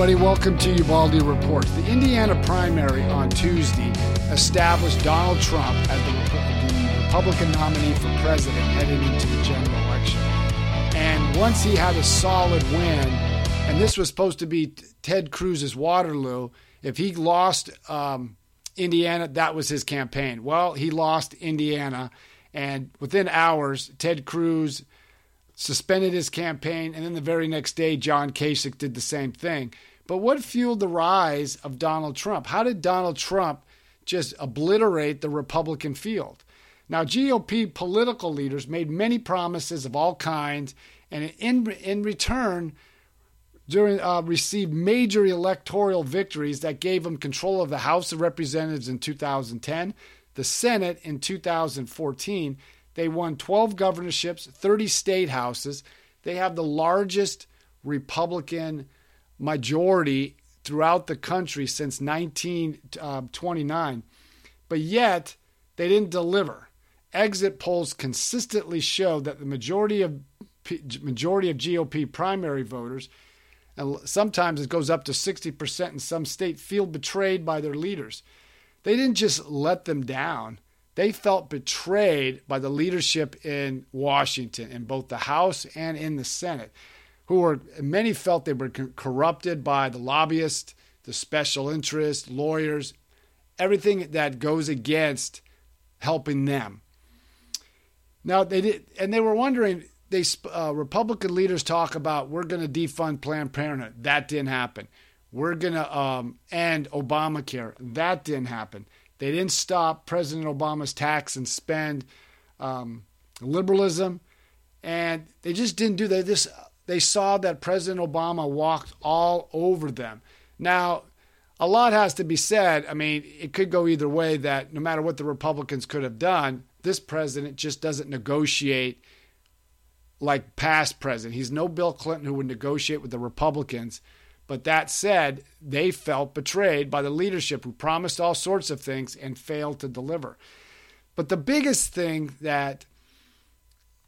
everybody. Welcome to Ubaldi Report. The Indiana primary on Tuesday established Donald Trump as the, the Republican nominee for president heading into the general election. And once he had a solid win, and this was supposed to be Ted Cruz's Waterloo, if he lost um, Indiana, that was his campaign. Well, he lost Indiana, and within hours, Ted Cruz suspended his campaign, and then the very next day, John Kasich did the same thing. But what fueled the rise of Donald Trump? How did Donald Trump just obliterate the Republican field? Now, GOP political leaders made many promises of all kinds, and in, in return, during, uh, received major electoral victories that gave them control of the House of Representatives in 2010, the Senate in 2014, they won 12 governorships, 30 state houses. They have the largest Republican majority throughout the country since 1929. Um, but yet, they didn't deliver. Exit polls consistently show that the majority of majority of GOP primary voters, and sometimes it goes up to 60% in some state, feel betrayed by their leaders. They didn't just let them down they felt betrayed by the leadership in Washington, in both the House and in the Senate, who were many felt they were corrupted by the lobbyists, the special interests, lawyers, everything that goes against helping them. Now they did, and they were wondering. They uh, Republican leaders talk about we're going to defund Planned Parenthood. That didn't happen. We're going to um, end Obamacare. That didn't happen. They didn't stop President Obama's tax and spend um, liberalism, and they just didn't do that. This they saw that President Obama walked all over them. Now, a lot has to be said. I mean, it could go either way. That no matter what the Republicans could have done, this president just doesn't negotiate like past president. He's no Bill Clinton who would negotiate with the Republicans. But that said, they felt betrayed by the leadership who promised all sorts of things and failed to deliver. But the biggest thing that,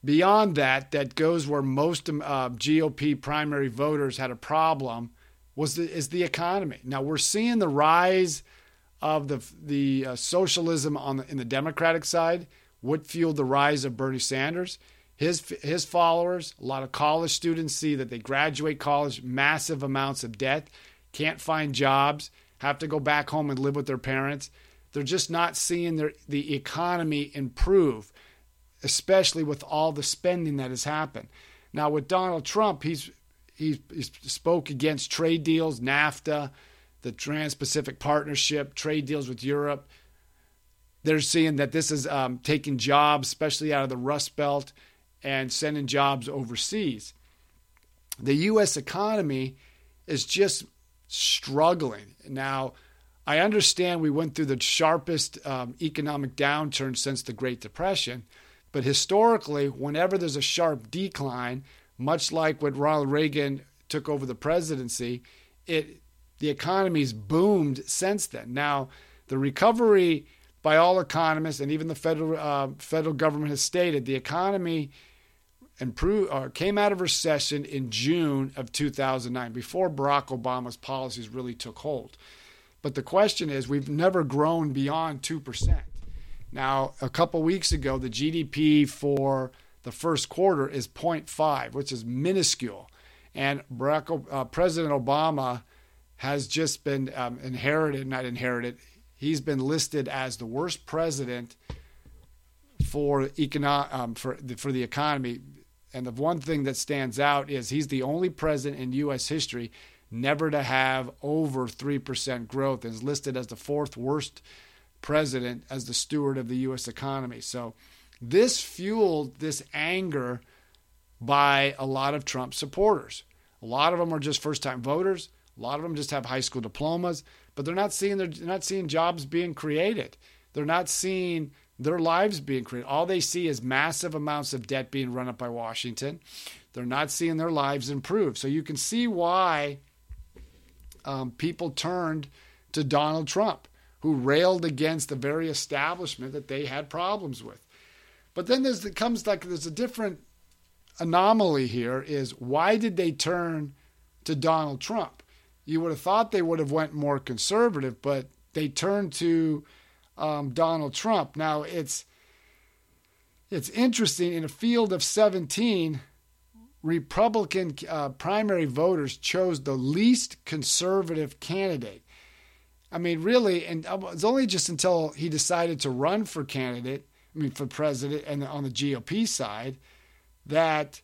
beyond that, that goes where most uh, GOP primary voters had a problem was the, is the economy. Now we're seeing the rise of the the uh, socialism on the, in the Democratic side. What fueled the rise of Bernie Sanders? his his followers, a lot of college students see that they graduate college, massive amounts of debt, can't find jobs, have to go back home and live with their parents. They're just not seeing their the economy improve, especially with all the spending that has happened. Now with Donald Trump, he's he, spoke against trade deals, NAFTA, the Trans-Pacific Partnership, trade deals with Europe. They're seeing that this is um, taking jobs, especially out of the Rust Belt and sending jobs overseas. The U.S. economy is just struggling. Now, I understand we went through the sharpest um, economic downturn since the Great Depression, but historically, whenever there's a sharp decline, much like when Ronald Reagan took over the presidency, it the economy's boomed since then. Now, the recovery by all economists and even the federal uh, federal government has stated the economy improved or uh, came out of recession in June of 2009 before Barack Obama's policies really took hold. But the question is, we've never grown beyond 2%. Now, a couple weeks ago, the GDP for the first quarter is 0.5, which is minuscule. And Barack, uh, President Obama has just been um, inherited, not inherited, he's been listed as the worst president for econo- um, for the, for the economy and the one thing that stands out is he's the only president in U.S. history never to have over 3% growth and is listed as the fourth worst president as the steward of the U.S. economy. So this fueled this anger by a lot of Trump supporters. A lot of them are just first time voters. A lot of them just have high school diplomas, but they're not seeing they're not seeing jobs being created. They're not seeing their lives being created. All they see is massive amounts of debt being run up by Washington. They're not seeing their lives improve. So you can see why um, people turned to Donald Trump, who railed against the very establishment that they had problems with. But then there's it comes like there's a different anomaly here is why did they turn to Donald Trump? you would have thought they would have went more conservative, but they turned to um, Donald Trump. Now it's it's interesting in a field of 17, Republican uh, primary voters chose the least conservative candidate. I mean, really, and it's only just until he decided to run for candidate, I mean, for president, and on the GOP side, that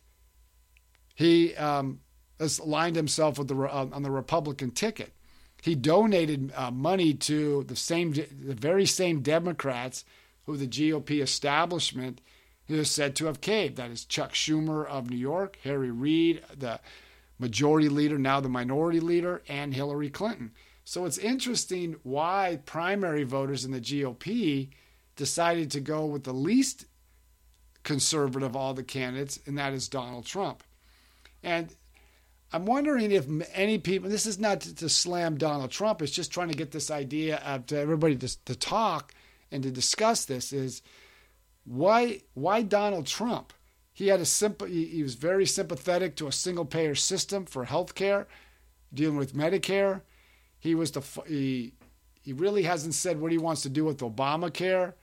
he um, aligned himself with the uh, on the Republican ticket. He donated uh, money to the same, the very same Democrats who the GOP establishment is said to have caved. That is Chuck Schumer of New York, Harry Reid, the majority leader, now the minority leader, and Hillary Clinton. So it's interesting why primary voters in the GOP decided to go with the least conservative of all the candidates, and that is Donald Trump. And I'm wondering if any people, this is not to, to, slam Donald Trump, it's just trying to get this idea of to everybody to, to talk and to discuss this is why why Donald Trump? He had a simple he, he was very sympathetic to a single payer system for health care, dealing with Medicare. He was the he he really hasn't said what he wants to do with Obamacare.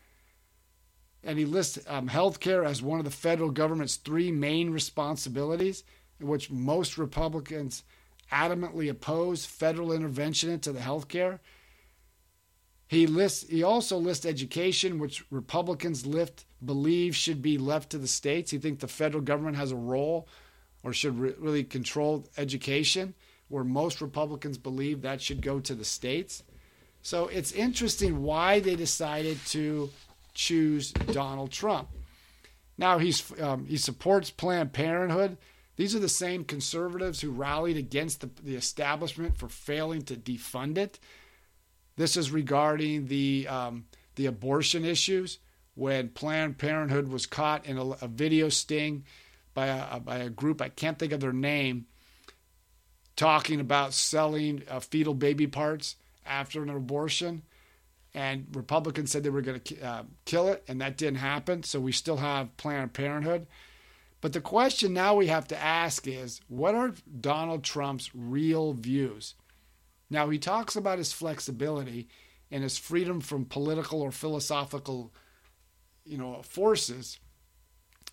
And he lists um, health care as one of the federal government's three main responsibilities in which most Republicans adamantly oppose federal intervention into the health care. He lists he also lists education, which Republicans lift believe should be left to the states. He thinks the federal government has a role or should re- really control education, where most Republicans believe that should go to the states. So it's interesting why they decided to choose Donald Trump. Now he's um, he supports Planned Parenthood. These are the same conservatives who rallied against the, the establishment for failing to defund it. This is regarding the um, the abortion issues when Planned Parenthood was caught in a, a video sting by a, by a group I can't think of their name, talking about selling uh, fetal baby parts after an abortion. And Republicans said they were going to uh, kill it, and that didn't happen. So we still have Planned Parenthood. But the question now we have to ask is what are Donald Trump's real views? Now, he talks about his flexibility and his freedom from political or philosophical you know, forces,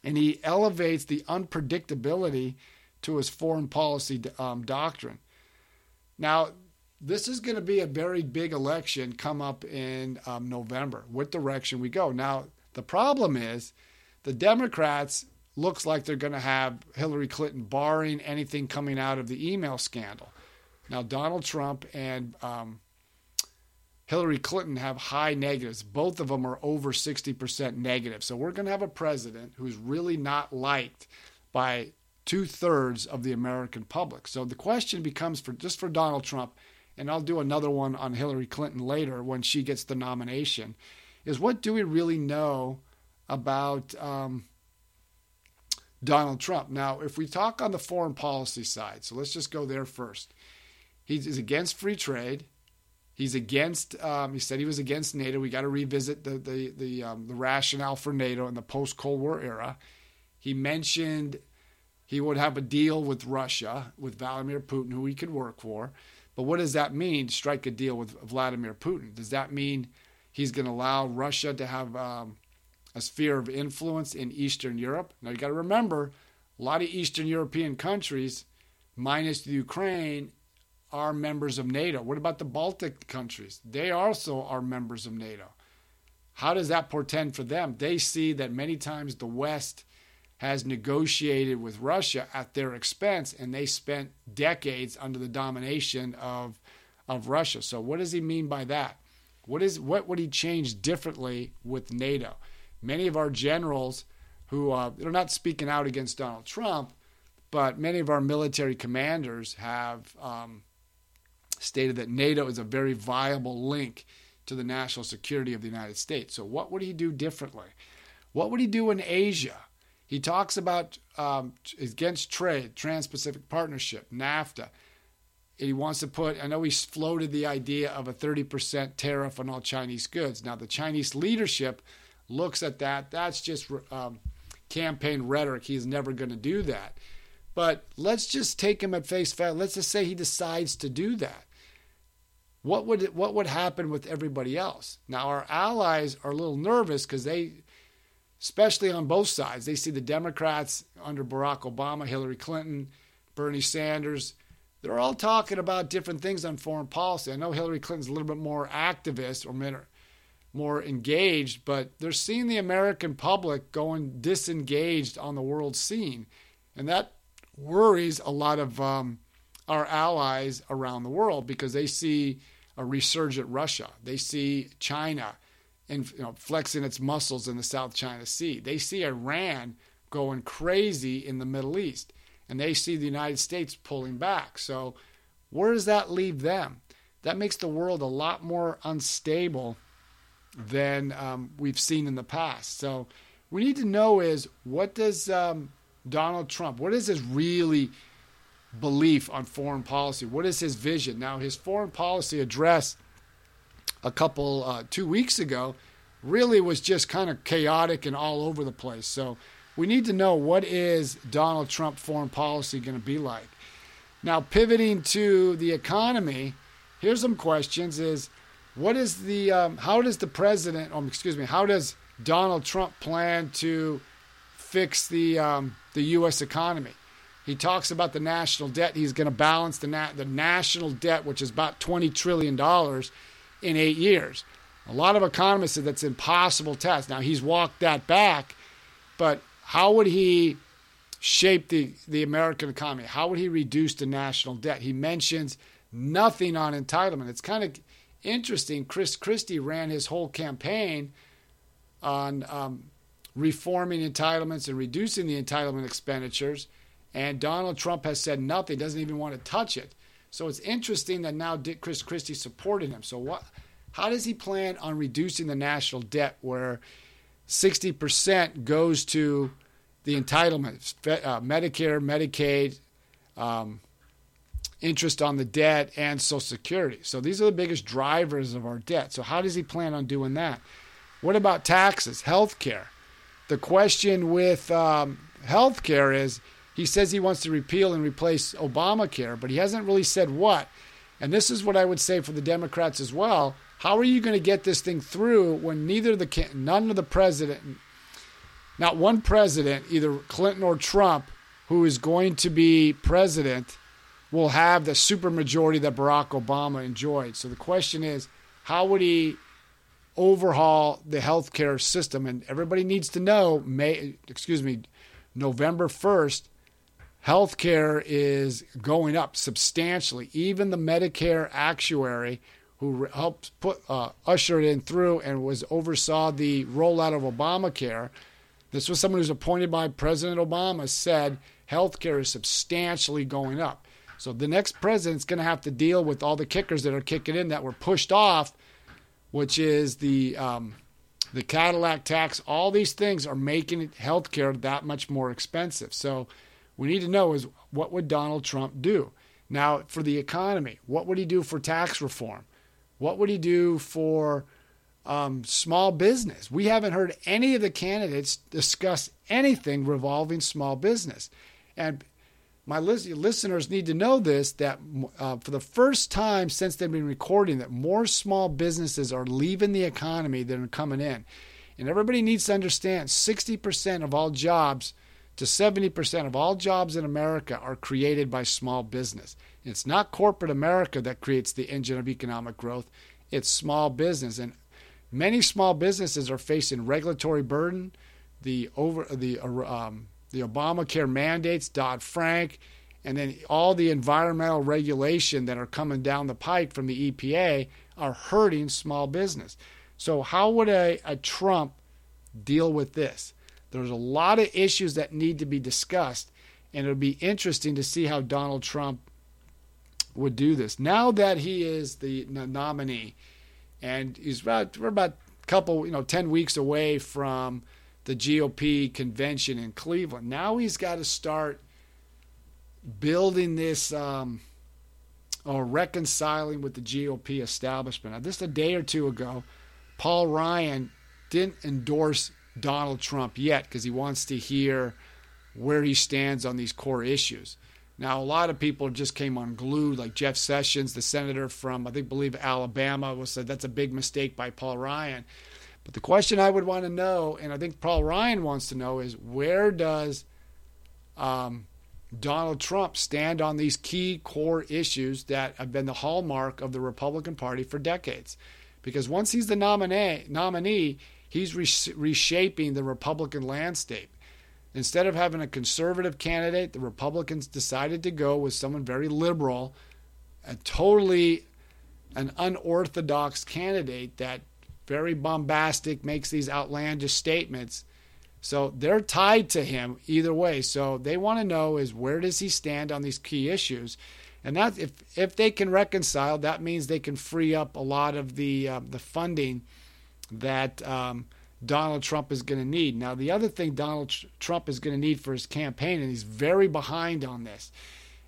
and he elevates the unpredictability to his foreign policy um, doctrine. Now, this is going to be a very big election come up in um, November. What direction we go? Now, the problem is the Democrats looks like they're going to have Hillary Clinton, barring anything coming out of the email scandal. Now, Donald Trump and um, Hillary Clinton have high negatives. Both of them are over 60% negative. So we're going to have a president who's really not liked by two thirds of the American public. So the question becomes for just for Donald Trump, and I'll do another one on Hillary Clinton later when she gets the nomination, is what do we really know about um, Donald Trump? Now, if we talk on the foreign policy side, so let's just go there first. He's is against free trade. He's against. Um, he said he was against NATO. We got to revisit the the the, um, the rationale for NATO in the post Cold War era. He mentioned he would have a deal with Russia with Vladimir Putin, who he could work for. But what does that mean? Strike a deal with Vladimir Putin? Does that mean he's going to allow Russia to have um, a sphere of influence in Eastern Europe? Now you got to remember, a lot of Eastern European countries, minus the Ukraine, are members of NATO. What about the Baltic countries? They also are members of NATO. How does that portend for them? They see that many times the West has negotiated with Russia at their expense, and they spent decades under the domination of of Russia. So, what does he mean by that? What is what would he change differently with NATO? Many of our generals who uh, they're not speaking out against Donald Trump, but many of our military commanders have um, stated that NATO is a very viable link to the national security of the United States. So, what would he do differently? What would he do in Asia? He talks about um, against trade, Trans Pacific Partnership, NAFTA. He wants to put, I know he's floated the idea of a 30% tariff on all Chinese goods. Now, the Chinese leadership looks at that. That's just um, campaign rhetoric. He's never going to do that. But let's just take him at face value. Let's just say he decides to do that. What would what would happen with everybody else? Now our allies are a little nervous because they, especially on both sides, they see the Democrats under Barack Obama, Hillary Clinton, Bernie Sanders. They're all talking about different things on foreign policy. I know Hillary Clinton's a little bit more activist or more engaged, but they're seeing the American public going disengaged on the world scene. And that worries a lot of um, our allies around the world because they see a resurgent Russia. They see China and you know, flexing its muscles in the South China Sea. They see Iran going crazy in the Middle East. And they see the United States pulling back. So, where does that leave them? That makes the world a lot more unstable than um, we've seen in the past. So, we need to know is what does um, Donald Trump, what is his really belief on foreign policy? What is his vision? Now, his foreign policy address a couple, uh, two weeks ago, really was just kind of chaotic and all over the place. So we need to know what is Donald Trump foreign policy going to be like. Now, pivoting to the economy, here's some questions: Is what is the um, how does the president, oh, excuse me, how does Donald Trump plan to fix the um, the U.S. economy? He talks about the national debt. He's going to balance the, na- the national debt, which is about $20 trillion in eight years. A lot of economists said that's impossible task. Now, he's walked that back, but how would he shape the, the American economy? How would he reduce the national debt? He mentions nothing on entitlement. It's kind of interesting. Chris Christie ran his whole campaign on um, reforming entitlements and reducing the entitlement expenditures and Donald Trump has said nothing, doesn't even want to touch it. So it's interesting that now Dick Chris Christie supported him. So what? How does he plan on reducing the national debt, where 60% goes to the entitlements, uh, Medicare, Medicaid, um, interest on the debt, and Social Security? So these are the biggest drivers of our debt. So how does he plan on doing that? What about taxes, health care? The question with um, health care is he says he wants to repeal and replace Obamacare, but he hasn't really said what. And this is what I would say for the Democrats as well. How are you going to get this thing through when neither the none of the president, not one president, either Clinton or Trump, who is going to be president, will have the supermajority that Barack Obama enjoyed. So the question is, how would he overhaul the healthcare system? And everybody needs to know, May, excuse me, November 1st, healthcare is going up substantially. Even the Medicare actuary who helped put uh, usher it in through and was oversaw the rollout of Obamacare. This was someone who was appointed by President Obama. Said healthcare is substantially going up. So the next president's going to have to deal with all the kickers that are kicking in that were pushed off, which is the um, the Cadillac tax. All these things are making healthcare that much more expensive. So we need to know is what would Donald Trump do? Now, for the economy, what would he do for tax reform? What would he do for um, small business? We haven't heard any of the candidates discuss anything revolving small business. And my listeners need to know this that uh, for the first time since they've been recording that more small businesses are leaving the economy than are coming in and everybody needs to understand 60% of all jobs to 70% of all jobs in America are created by small business. It's not corporate America that creates the engine of economic growth, it's small business. And many small businesses are facing regulatory burden, the over the um, the Obamacare mandates, Dodd Frank, and then all the environmental regulation that are coming down the pike from the EPA are hurting small business. So how would a, a Trump deal with this? There's a lot of issues that need to be discussed, and it'll be interesting to see how Donald Trump would do this. Now that he is the nominee, and he's about we're about a couple, you know, ten weeks away from the GOP convention in Cleveland. Now he's got to start building this um, or reconciling with the GOP establishment. Now, just a day or two ago, Paul Ryan didn't endorse Donald Trump yet because he wants to hear where he stands on these core issues. Now, a lot of people just came unglued, like Jeff Sessions, the senator from, I think, believe Alabama, was said that's a big mistake by Paul Ryan. But the question I would want to know, and I think Paul Ryan wants to know, is where does um, Donald Trump stand on these key core issues that have been the hallmark of the Republican Party for decades? Because once he's the nominee, nominee he's reshaping the Republican landscape. Instead of having a conservative candidate, the Republicans decided to go with someone very liberal, a totally an unorthodox candidate that very bombastic, makes these outlandish statements. So they're tied to him either way. So they want to know is where does he stand on these key issues, and that if if they can reconcile, that means they can free up a lot of the uh, the funding that um, Donald Trump is going to need. Now, the other thing Donald Trump is going to need for his campaign, and he's very behind on this,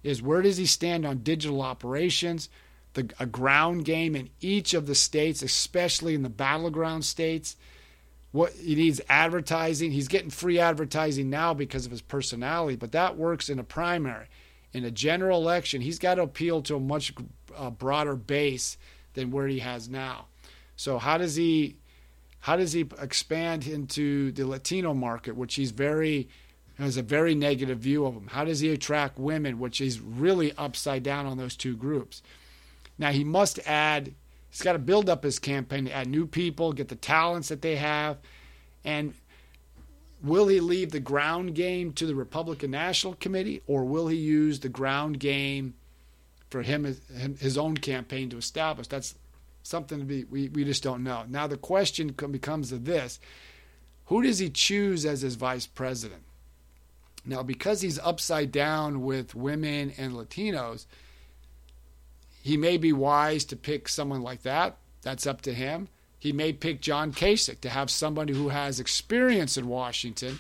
is where does he stand on digital operations, the, a ground game in each of the states, especially in the battleground states. What he needs advertising. He's getting free advertising now because of his personality, but that works in a primary. In a general election, he's got to appeal to a much uh, broader base than where he has now. So, how does he how does he expand into the Latino market, which he's very has a very negative view of him? How does he attract women, which is really upside down on those two groups? Now he must add. He's got to build up his campaign, add new people, get the talents that they have, and will he leave the ground game to the Republican National Committee, or will he use the ground game for him his own campaign to establish? That's something to be we, we just don't know. Now the question becomes of this: Who does he choose as his vice president? Now, because he's upside down with women and Latinos, he may be wise to pick someone like that. That's up to him. He may pick John Kasich to have somebody who has experience in Washington.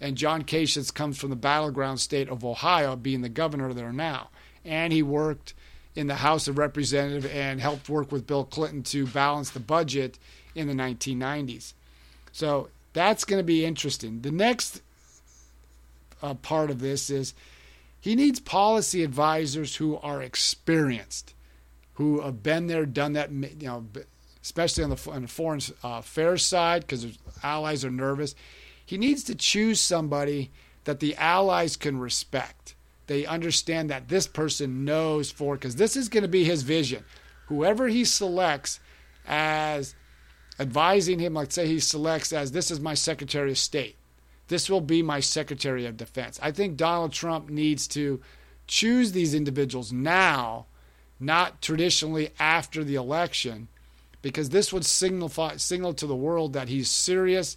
And John Kasich comes from the battleground state of Ohio, being the governor there now. And he worked in the House of Representatives and helped work with Bill Clinton to balance the budget in the 1990s. So that's going to be interesting. The next uh, part of this is he needs policy advisors who are experienced, who have been there, done that, you know, especially on the, on the foreign uh, affairs side because allies are nervous. He needs to choose somebody that the allies can respect they understand that this person knows for because this is going to be his vision. Whoever he selects as advising him, like say he selects as this is my Secretary of State. This will be my Secretary of Defense. I think Donald Trump needs to choose these individuals now, not traditionally after the election, because this would signal signal to the world that he's serious,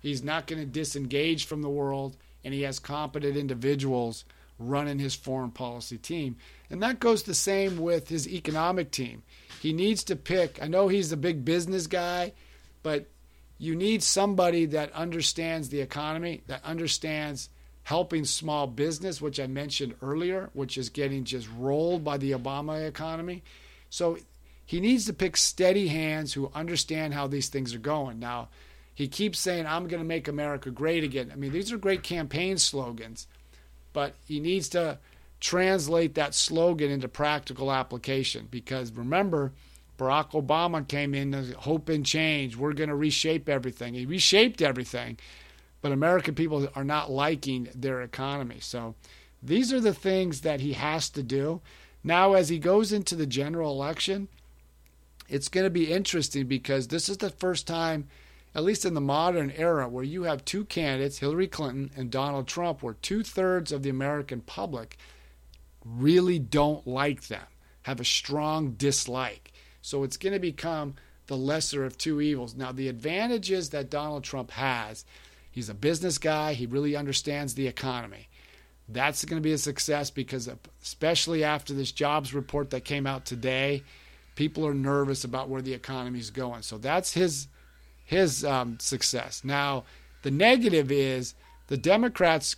he's not going to disengage from the world, and he has competent individuals running his foreign policy team. And that goes the same with his economic team. He needs to pick, I know he's a big business guy, but you need somebody that understands the economy, that understands helping small business, which I mentioned earlier, which is getting just rolled by the Obama economy. So he needs to pick steady hands who understand how these things are going. Now, he keeps saying, I'm going to make America great again. I mean, these are great campaign slogans but he needs to translate that slogan into practical application because remember, Barack Obama came in hope and change. We're going to reshape everything. He reshaped everything, but American people are not liking their economy. So these are the things that he has to do. Now, as he goes into the general election, it's going to be interesting because this is the first time at least in the modern era, where you have two candidates, Hillary Clinton and Donald Trump, where two thirds of the American public really don't like them, have a strong dislike. So it's going to become the lesser of two evils. Now, the advantages that Donald Trump has he's a business guy, he really understands the economy. That's going to be a success because, especially after this jobs report that came out today, people are nervous about where the economy is going. So that's his his um, success. Now, the negative is the Democrats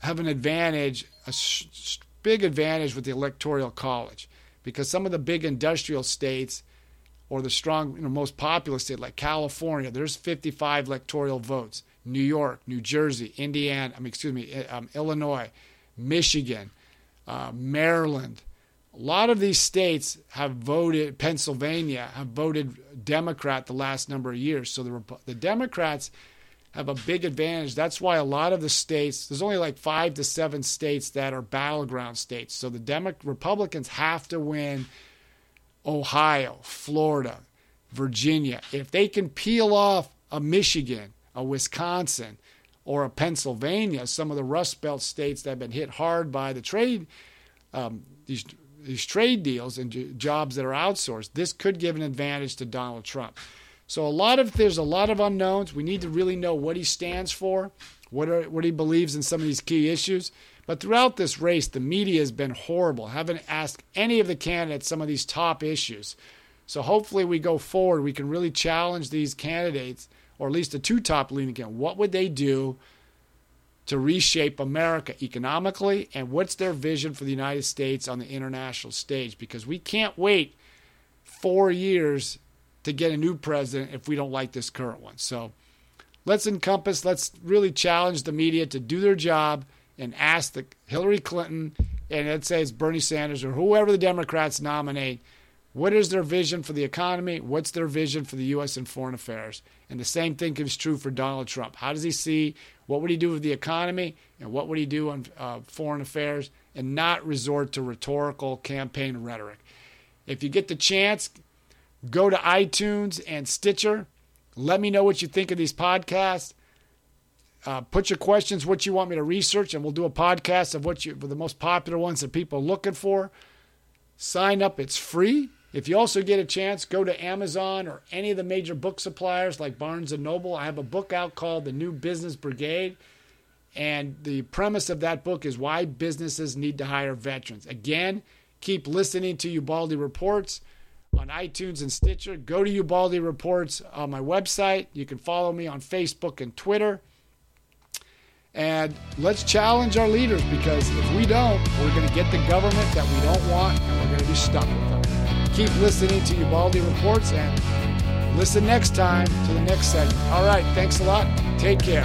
have an advantage, a sh- big advantage with the electoral college, because some of the big industrial states or the strong, you know, most populous state like California, there's 55 electoral votes. New York, New Jersey, Indiana, I mean, excuse me, um, Illinois, Michigan, uh, Maryland. A lot of these states have voted, Pennsylvania have voted Democrat the last number of years. So the, the Democrats have a big advantage. That's why a lot of the states, there's only like five to seven states that are battleground states. So the Demo- Republicans have to win Ohio, Florida, Virginia. If they can peel off a Michigan, a Wisconsin, or a Pennsylvania, some of the Rust Belt states that have been hit hard by the trade, um, these these trade deals and jobs that are outsourced, this could give an advantage to Donald Trump. So a lot of there's a lot of unknowns. We need to really know what he stands for, what are, what he believes in some of these key issues. But throughout this race, the media has been horrible. Haven't asked any of the candidates some of these top issues. So hopefully we go forward. We can really challenge these candidates, or at least the two top leading candidates. What would they do to reshape America economically, and what's their vision for the United States on the international stage? Because we can't wait four years to get a new president if we don't like this current one. So let's encompass, let's really challenge the media to do their job and ask the Hillary Clinton and let's say it's Bernie Sanders or whoever the Democrats nominate, what is their vision for the economy? What's their vision for the U.S. and foreign affairs? And the same thing is true for Donald Trump. How does he see? What would he do with the economy? And what would he do on uh, foreign affairs? And not resort to rhetorical campaign rhetoric. If you get the chance, Go to iTunes and Stitcher. Let me know what you think of these podcasts. Uh, put your questions, what you want me to research, and we'll do a podcast of what you, the most popular ones that people are looking for. Sign up, it's free. If you also get a chance, go to Amazon or any of the major book suppliers like Barnes and Noble. I have a book out called The New Business Brigade. And the premise of that book is why businesses need to hire veterans. Again, keep listening to Ubaldi Reports on iTunes and Stitcher. Go to Ubaldi Reports on my website. You can follow me on Facebook and Twitter. And let's challenge our leaders because if we don't, we're going to get the government that we don't want and we're going to be stuck with them. Keep listening to Ubaldi Reports and listen next time to the next segment. All right, thanks a lot. Take care.